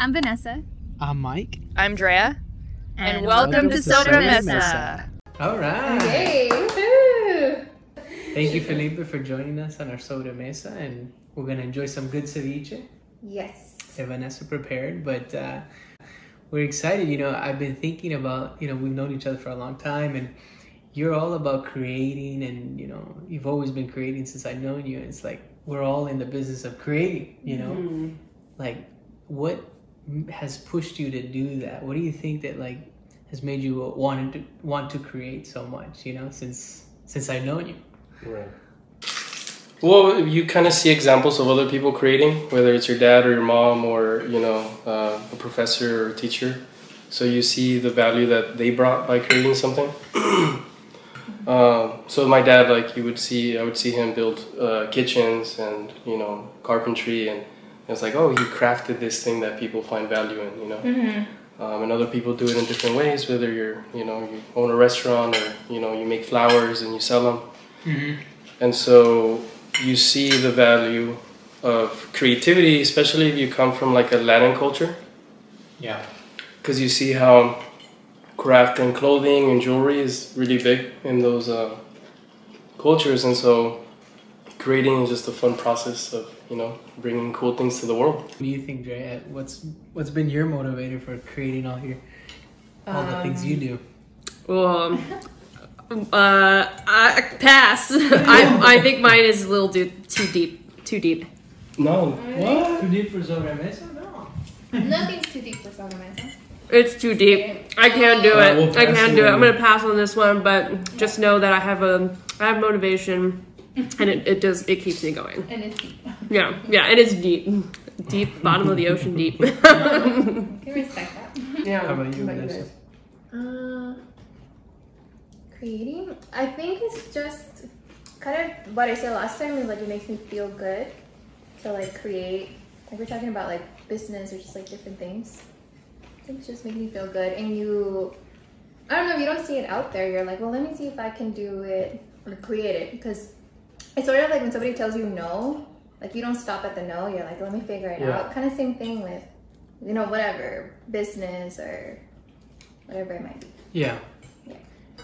I'm Vanessa. I'm Mike. I'm Drea. And, and welcome, welcome, to Soda, Soda Mesa. Mesa. All right. Yay. Thank you, Felipe, for joining us on our Soda Mesa. And we're going to enjoy some good ceviche. Yes. That Vanessa prepared. But uh, we're excited. You know, I've been thinking about, you know, we've known each other for a long time. And you're all about creating. And, you know, you've always been creating since I've known you. and It's like we're all in the business of creating, you know? Mm-hmm. Like, what has pushed you to do that? What do you think that like has made you want to want to create so much? You know, since since I've known you. Right. Well, you kind of see examples of other people creating, whether it's your dad or your mom or you know uh, a professor or a teacher. So you see the value that they brought by creating something. um, so my dad, like you would see, I would see him build uh, kitchens and you know carpentry and it's like, oh, you crafted this thing that people find value in, you know. Mm-hmm. Um, and other people do it in different ways. Whether you're, you know, you own a restaurant or you know you make flowers and you sell them. Mm-hmm. And so you see the value of creativity, especially if you come from like a Latin culture. Yeah. Because you see how craft and clothing and jewelry is really big in those uh, cultures, and so creating is just a fun process of you know bringing cool things to the world. What do you think, Dre? Uh, what's what's been your motivator for creating all your all the things you um, do? Well, um, uh, I pass. I I think mine is a little too too deep. Too deep. No. What? Too deep for Soda Mesa? No. Nothing's too deep for Soda Mesa. It's too deep. I can't do it. we'll I can't do it. I'm gonna pass on this one, but just know that I have a I have motivation and it, it does it keeps me going. And it's deep. Yeah, yeah, it is deep, deep bottom of the ocean, deep. Can respect that. Yeah. How about you, Vanessa? Uh, creating, I think it's just kind of what I said last time is like it makes me feel good to like create. Like we're talking about like business or just like different things. I think it's just making me feel good, and you. I don't know, if you don't see it out there, you're like, well, let me see if I can do it or create it because it's sort of like when somebody tells you no, like you don't stop at the no, you're like, let me figure it yeah. out. Kind of same thing with, you know, whatever, business or whatever it might be. Yeah. Yeah,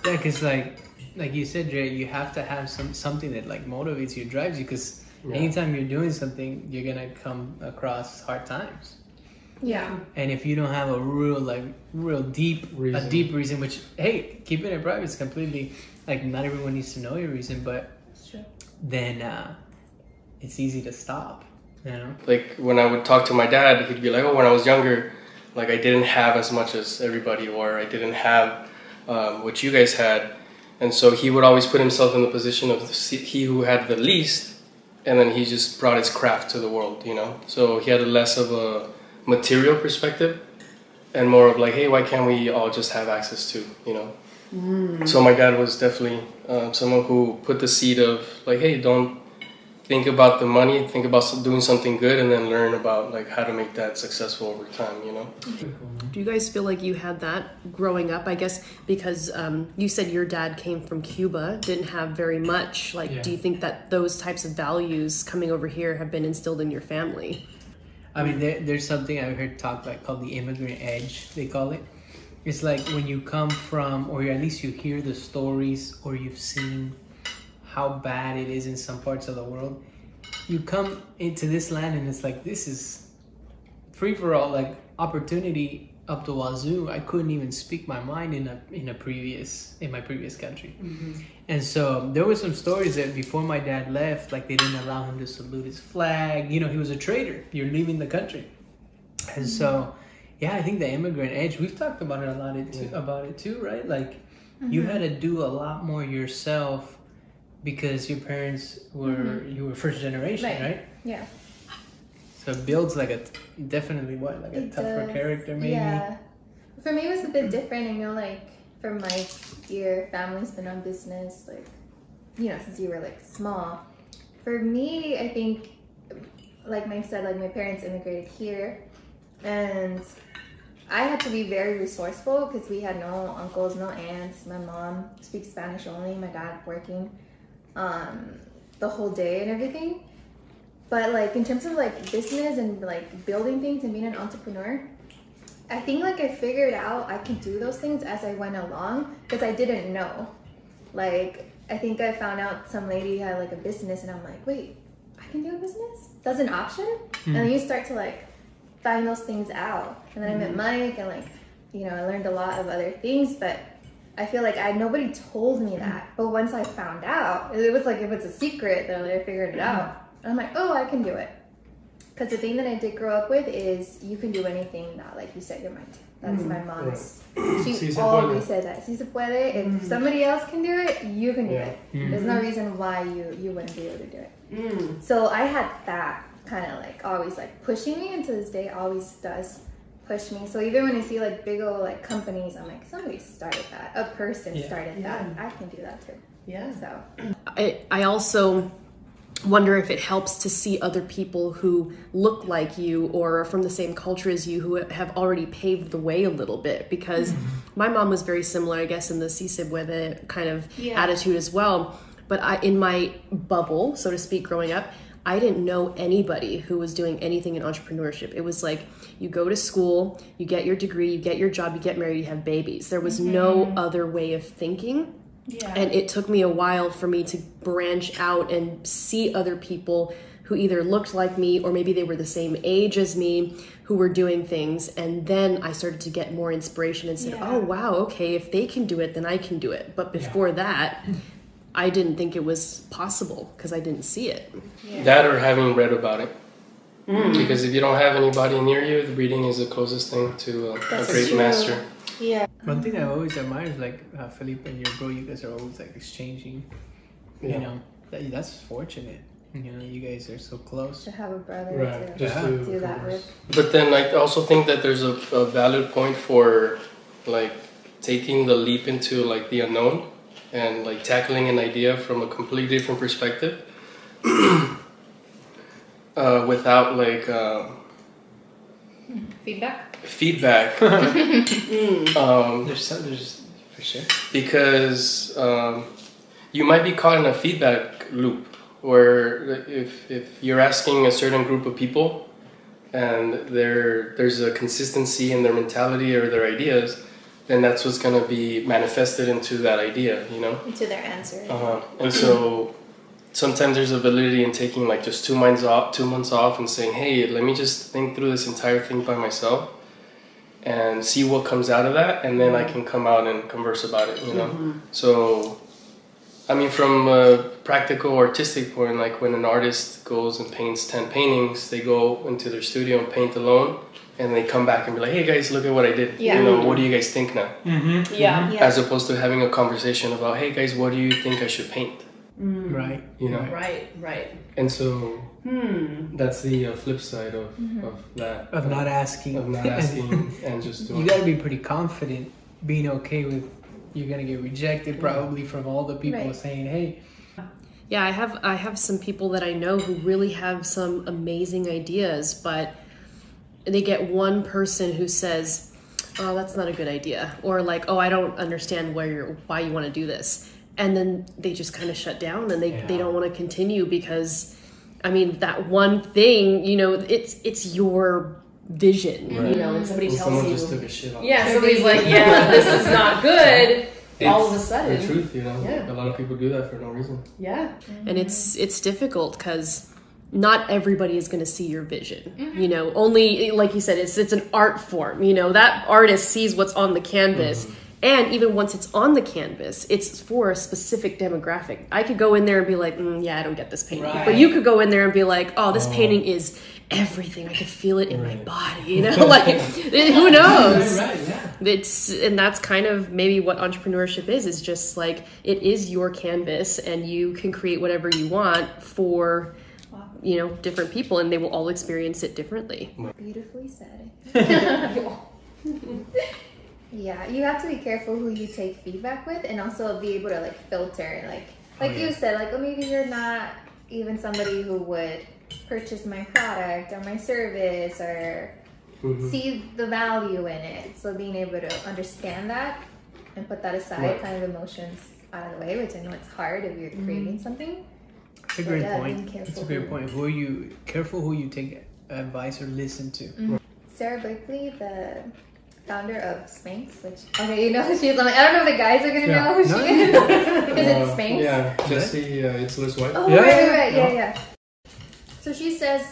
yeah cause like, like you said, Jay, you have to have some something that like motivates you, drives you, because yeah. anytime you're doing something, you're gonna come across hard times. Yeah. And if you don't have a real like real deep reason. a deep reason, which hey, keeping it private is completely like not everyone needs to know your reason, but then uh, it's easy to stop. You know? Like when I would talk to my dad, he'd be like, "Oh, when I was younger, like I didn't have as much as everybody, or I didn't have um, what you guys had," and so he would always put himself in the position of he who had the least, and then he just brought his craft to the world. You know, so he had a less of a material perspective, and more of like, "Hey, why can't we all just have access to?" You know. Mm. So my dad was definitely uh, someone who put the seed of like, hey, don't think about the money, think about doing something good, and then learn about like how to make that successful over time. You know. Do you guys feel like you had that growing up? I guess because um, you said your dad came from Cuba, didn't have very much. Like, yeah. do you think that those types of values coming over here have been instilled in your family? I mean, there, there's something I've heard talked about called the immigrant edge. They call it it's like when you come from, or at least you hear the stories, or you've seen how bad it is in some parts of the world. You come into this land and it's like this is free for all, like opportunity up to wazoo. I couldn't even speak my mind in a in a previous in my previous country, mm-hmm. and so there were some stories that before my dad left, like they didn't allow him to salute his flag. You know, he was a traitor. You're leaving the country, and mm-hmm. so yeah, I think the immigrant edge. We've talked about it a lot it too, yeah. about it too, right? Like mm-hmm. you had to do a lot more yourself because your parents were mm-hmm. you were first generation, right. right? Yeah. So it builds like a definitely what like a tougher does. character maybe. Yeah. For me, it was a bit different. I know, like for my your family's been on business, like you know, since you were like small. For me, I think, like Mike said, like my parents immigrated here, and I had to be very resourceful because we had no uncles, no aunts. My mom speaks Spanish only. My dad working um, the whole day and everything. but like in terms of like business and like building things and being an entrepreneur, I think like I figured out I could do those things as I went along because I didn't know. Like I think I found out some lady had like a business and I'm like, wait, I can do a business? That's an option? And then you start to like find those things out. And then I met Mike and like, you know, I learned a lot of other things, but I feel like I nobody told me that. But once I found out, it was like if it's a secret, then I figured it out. And I'm like, oh, I can do it. Because the thing that I did grow up with is you can do anything that, like you set your mind to. That's mm, my mom's. Si She se always said that. Si se puede. If mm. somebody else can do it, you can do Yeah. it. Mm. There's no reason why you you wouldn't be able to do it. Mm. So I had that kind of like always like pushing me, and to this day always does push me. So even when I see like big old like companies, I'm like somebody started that. A person Yeah. started that. I can do that too. Yeah. So I, I also wonder if it helps to see other people who look like you or are from the same culture as you who have already paved the way a little bit because mm-hmm. my mom was very similar i guess in the si se puede kind of Yeah. attitude as well but i in my bubble so to speak growing up i didn't know anybody who was doing anything in entrepreneurship. It was like you go to school you get your degree you get your job you get married you have babies. There was no mm-hmm. other way of thinking. And it took me a while for me to branch out and see other people who either looked like me or maybe they were the same age as me who were doing things. And then I started to get more inspiration and said, oh, wow, okay, if they can do it, then I can do it. But before that, I didn't think it was possible because I didn't see it. That or having read about it. Because if you don't have anybody near you, the reading is the closest thing to uh, a great true. master. yeah. One thing I always admire is like uh, Felipe and your bro. You guys are always like exchanging. Yeah. You know, that, that's fortunate. You know, you guys are so close. To have a brother Right, to just Yeah. to do that with. But then I also think that there's a, a valid point for like taking the leap into like the unknown and like tackling an idea from a completely different perspective uh, without like uh, Feedback? feedback um, There's some, there's for sure. because um, you might be caught in a feedback loop where if, if you're asking a certain group of people and there there's a consistency in their mentality or their ideas then that's what's going to be manifested into that idea you know Into their answer. uh-huh. and so sometimes there's a validity in taking like just two months off two months off and saying hey let me just think through this entire thing by myself and see what comes out of that and then i can come out and converse about it you know so i mean from a practical artistic point like when an artist goes and paints 10 paintings they go into their studio and paint alone and they come back and be like hey guys look at what i did Yeah. you know what do you guys think now Mm-hmm. Yeah. Yeah. as opposed to having a conversation about hey guys what do you think i should paint Right. you know Right, right. and so Hmm. that's the uh, flip side of, Mm-hmm. of that Of not asking. of not asking and just doing you got to be pretty confident, being okay with you're gonna get rejected probably from all the people Right. saying, "Hey, Yeah, I have I have some people that I know who really have some amazing ideas, but they get one person who says, "Oh, that's not a good idea," or like, "Oh, I don't understand where you're why you want to do this," and then they just kind of shut down and they they don't want to continue because, I mean, that one thing, you know, it's it's your vision, you know, and somebody Well, tells someone you, just took a shit on yeah, somebody's like, yeah, this is not good. All of a sudden, the truth you know Yeah. a lot of people do that for no reason Yeah, and mm-hmm. it's it's difficult because not everybody is going to see your vision. Mm-hmm. You know, only like you said, it's it's an art form. You know, that artist sees what's on the canvas. Mm-hmm. And even once it's on the canvas, it's for a specific demographic. I could go in there and be like, mm, "Yeah, I don't get this painting," but you could go in there and be like, "Oh, this Oh. painting is everything. I could feel it in my body." You know, like who knows? right, yeah, it's and that's kind of maybe what entrepreneurship is is just like it is your canvas and you can create whatever you want for you know different people and they will all experience it differently Beautifully said. yeah, you have to be careful who you take feedback with, and also be able to like filter. Like, oh, like Oh, you said, like, oh, maybe you're not even somebody who would purchase my product or my service or Mhm. see the value in it. So being able to understand that and put that aside, Right. kind of emotions out of the way, which I know it's hard if you're creating something. That's a great yeah, point. being That's a great who- point. Who are you? Careful who you take advice or listen to. Sara Blakely, the founder of Spanx, which okay, you know who she is. I'm like, I don't know if the guys are gonna Yeah. know who No, she is. is it Uh, Spanx? Yeah, Jesse, uh, it's Liz White. Oh Yeah, right, right, right, yeah. yeah, yeah. So she says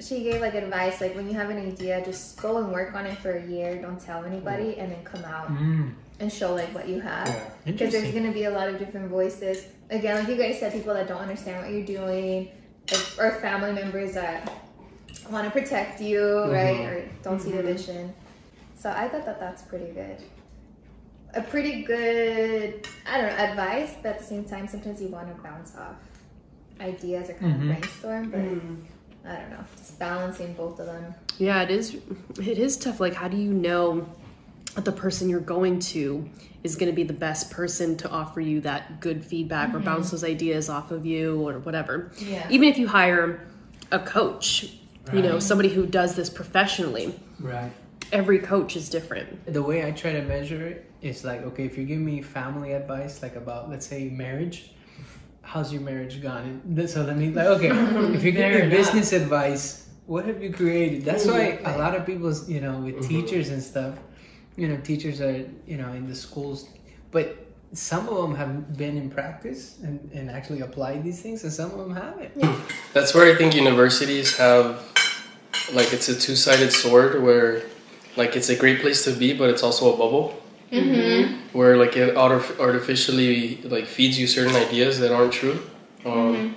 she gave like advice like when you have an idea, just go and work on it for a year. Don't tell anybody, and then come out Mm, and show like what you have. Yeah. Because there's gonna be a lot of different voices. Again, like you guys said, people that don't understand what you're doing, like, or family members that want to protect you, Mm-hmm. right? Or don't see the vision. So I thought that that's pretty good. A pretty good, I don't know, advice, but at the same time, sometimes you want to bounce off ideas or kind Mhm. of brainstorm, but I don't know, just balancing both of them. Yeah, it is. It is tough. Like, how do you know that the person you're going to is going to be the best person to offer you that good feedback or bounce those ideas off of you or whatever? Yeah. Even if you hire a coach, you know, somebody who does this professionally, Right. every coach is different. The way I try to measure it is like, okay, if you give me family advice, like about, let's say, marriage, how's your marriage gone? And So let me, like, okay, if you give Fair me business advice, what have you created? That's why Right. a lot of people, you know, with Mhm. teachers and stuff, you know, teachers are, you know, in the schools, but some of them have been in practice and, and actually applied these things, and some of them haven't. That's where I think universities have, like, it's a two sided sword where, like, it's a great place to be, but it's also a bubble. Mm-hmm. Where, like, it artif- artificially, like, feeds you certain ideas that aren't true. Um,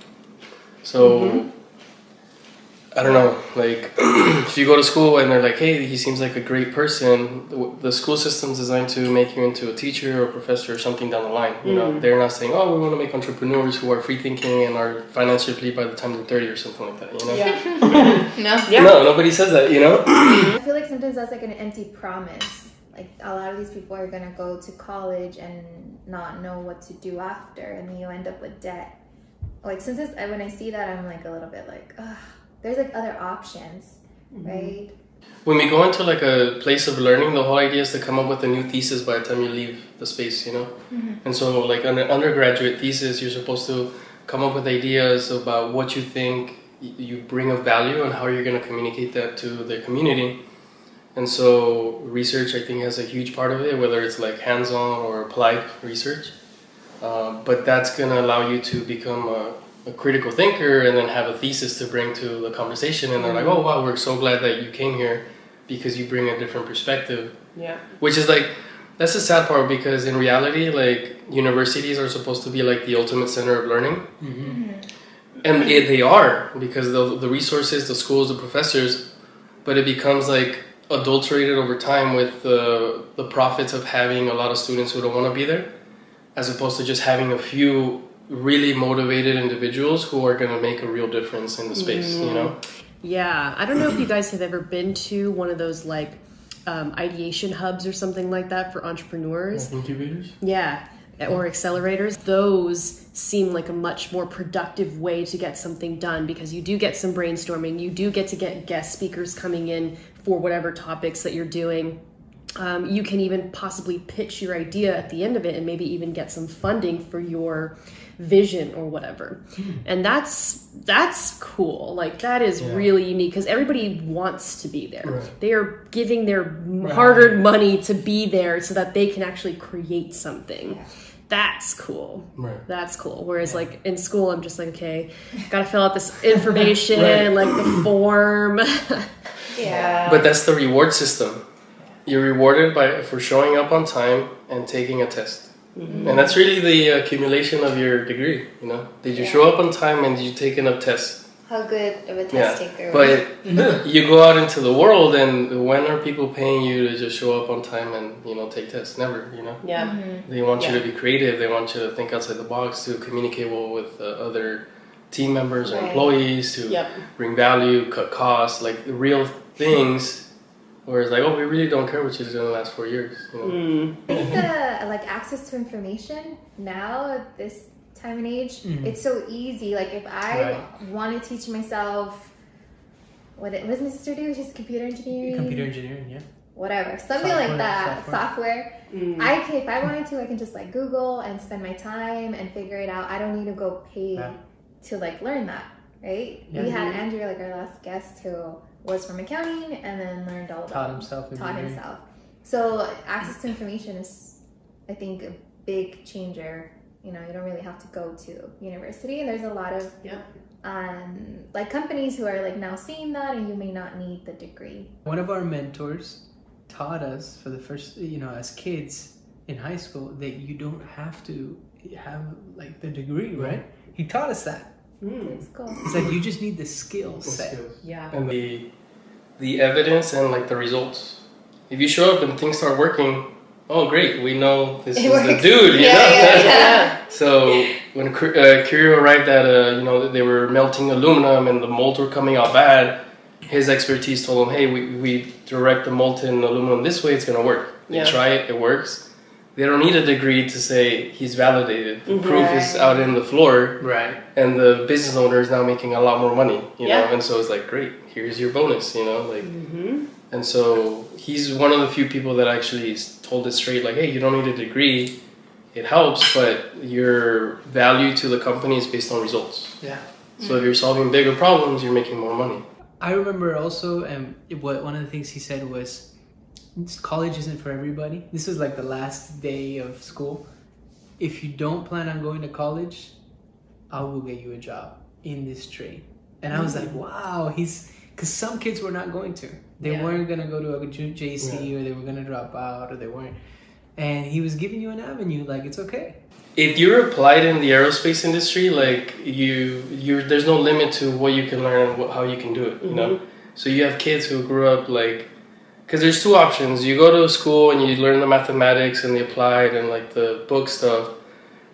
So, I don't know, like, if you go to school and they're like, hey, he seems like a great person, the, the school system's designed to make you into a teacher or a professor or something down the line. You know, they're not saying, oh, we want to make entrepreneurs who are free thinking and are financially free by the time they're 30 or something like that, you know? Yeah. No. Yeah. No, nobody says that, you know? I feel like sometimes that's like an empty promise. Like a lot of these people are gonna go to college and not know what to do after, and then you end up with debt. Like sometimes I, when I see that, I'm like a little bit like, ugh. There's like other options, mm-hmm. right? When we go into like a place of learning, the whole idea is to come up with a new thesis by the time you leave the space, you know? Mm-hmm. And so, like, on an undergraduate thesis, you're supposed to come up with ideas about what you think you bring of value and how you're going to communicate that to the community. And so, research, I think, has a huge part of it, whether it's like hands on or applied research. Uh, but that's going to allow you to become a, a critical thinker and then have a thesis to bring to the conversation. And they're like, oh, wow, we're so glad that you came here because you bring a different perspective Yeah. which is like that's the sad part because in reality like universities are supposed to be like the ultimate center of learning and it, they are because the, the resources the schools the professors but it becomes like adulterated over time with the, the profits of having a lot of students who don't want to be there as opposed to just having a few really motivated individuals who are going to make a real difference in the space you know Yeah, I don't know if you guys have ever been to one of those like um, ideation hubs or something like that for entrepreneurs. incubators Yeah, or accelerators. Those seem like a much more productive way to get something done because you do get some brainstorming. You do get to get guest speakers coming in for whatever topics that you're doing. Um, you can even possibly pitch your idea at the end of it and maybe even get some funding for your vision or whatever. And that's that's cool. Like that is Yeah. really unique because everybody wants to be there. Right. they are giving their hard-earned money to be there so that they can actually create something. That's cool. Right. That's cool. Whereas like in school i'm just like okay gotta fill out this information Right. like the form Yeah. But that's the reward system. You're rewarded by for showing up on time and taking a test. Mm-hmm. And that's really the accumulation of your degree, you know? Did you Yeah. show up on time and did you take enough tests? How good of a test Yeah. taker. But mm-hmm. you go out into the world and when are people paying you to just show up on time and, you know, take tests? Never, you know? yeah mm-hmm. They want you to be creative. They want you to think outside the box, to communicate well with uh, other team members or Right. employees, to Yep. bring value, cut costs, like real things. Whereas like, oh, we really don't care what you did in the last four years. You know? Mm. I think the like access to information now at this time and age, Mhm. it's so easy. Like if I Right. want to teach myself what it was my sister do, she's computer engineering, Computer engineering, yeah. whatever, something Software, like that, software. software. Mm. I can, if I wanted to, I can just like Google and spend my time and figure it out. I don't need to go pay Yeah. To like learn that, right? We had Andrew, like our last guest, who was from accounting and then learned all about Taught himself. taught himself. So access to information is, I think, a big changer. You know, you don't really have to go to university. And there's a lot of Yeah. um, like companies who are like now seeing that, and you may not need the degree. One of our mentors taught us for the first, you know, as kids in high school that you don't have to have like the degree, right? He taught us that. Mm. It's cool. He's like, you just need the skill set. Yeah. and the the evidence and like the results. If you show up and things start working, oh great, we know this It is the dude. You Yeah, know? yeah, yeah. so when Cu- uh, Curio arrived at, uh, you know, they were melting aluminum and the molds were coming out bad. His expertise told him, hey, we, we direct the molten aluminum this way, it's gonna work. They Yeah. try it, it works. They don't need a degree to say he's validated. The proof is out in the floor Right. and the business owner is now making a lot more money, you Yeah. know, and so it's like, great, here's your bonus, you know, like, Mm-hmm. and so he's one of the few people that actually told it straight, like, hey, you don't need a degree, it helps, but your value to the company is based on results. Yeah. So if you're solving bigger problems, you're making more money. I remember also, um, what one of the things he said was, college isn't for everybody. This was like the last day of school. If you don't plan on going to college, I will get you a job in this trade. And I was like, mm. wow, he's because some kids were not going to. They Yeah. weren't gonna go to a JC or they were gonna drop out or they weren't. And he was giving you an avenue, like it's okay. If you're applied in the aerospace industry, like you, you, there's no limit to what you can learn and what, how you can do it. You know, mm-hmm. so you have kids who grew up like, because there's two options. You go to a school and you learn the mathematics and the applied and like the book stuff,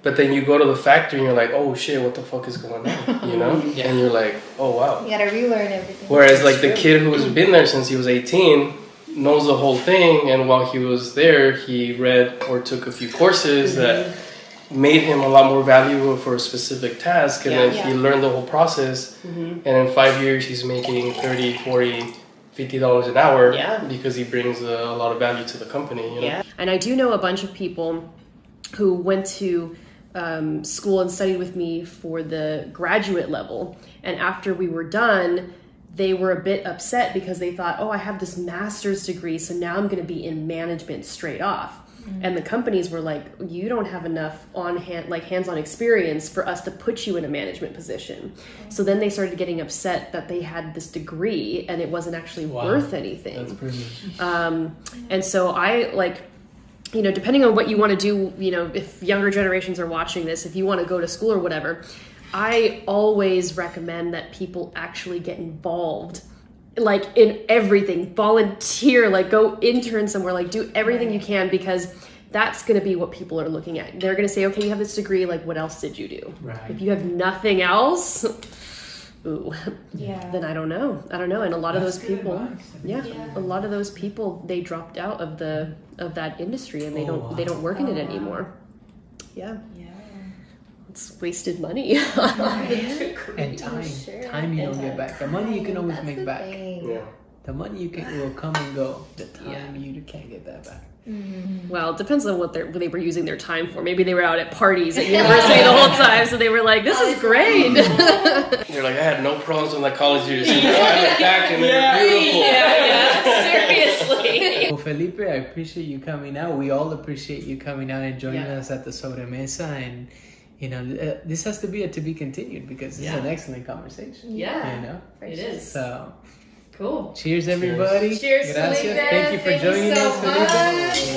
but then you go to the factory and you're like, oh shit, what the fuck is going on? You know, Yeah. and you're like, oh wow. You gotta relearn everything. Whereas like the kid who's been there since he was 18 knows the whole thing, and while he was there, he read or took a few courses that made him a lot more valuable for a specific task, and then Yeah. he learned the whole process. Mhm. And in five years, he's making 30, 40, 50 dollars an hour Yeah. because he brings a, a lot of value to the company. You know? Yeah. And I do know a bunch of people who went to um, school and studied with me for the graduate level. And after we were done, they were a bit upset because they thought, oh, I have this master's degree, so now I'm going to be in management straight off. And the companies were like, you don't have enough on hand, like hands-on experience for us to put you in a management position. So then they started getting upset that they had this degree and it wasn't actually Wow. worth anything. That's. Um, and so I like, you know, depending on what you want to do, you know, if younger generations are watching this, if you want to go to school or whatever, I always recommend that people actually get involved like in everything volunteer like go intern somewhere like do everything you can because that's going to be what people are looking at they're going to say okay you have this degree like what else did you do Right. if you have nothing else ooh Yeah. then i don't know i don't know and a lot of those people advice. yeah, Yeah. a lot of those people they dropped out of the of that industry and they Oh, don't wow. they don't work in Oh, it wow. anymore yeah Yeah. It's wasted money And time. Sure. Time you don't And get back. The money you can always That's make the back. thing. Yeah. The money you can will come and go. The time you can't get that back. Mhm. well it depends on what they're, what they were using their time for maybe they were out at parties at university the whole time so they were like this is great They're like, I had no problems with my college years. I look back and they're beautiful. seriously Well, Felipe, I appreciate you coming out. We all appreciate you coming out and joining Yeah. us at the Soda Mesa. And, you know, uh, this has to be a to be continued because this is Yeah. an excellent conversation. yeah You know? For it sure. is So, cool cheers, everybody. Cheers, Gracias. Felipe. Thank you for Thank you joining so us, Felipe. much.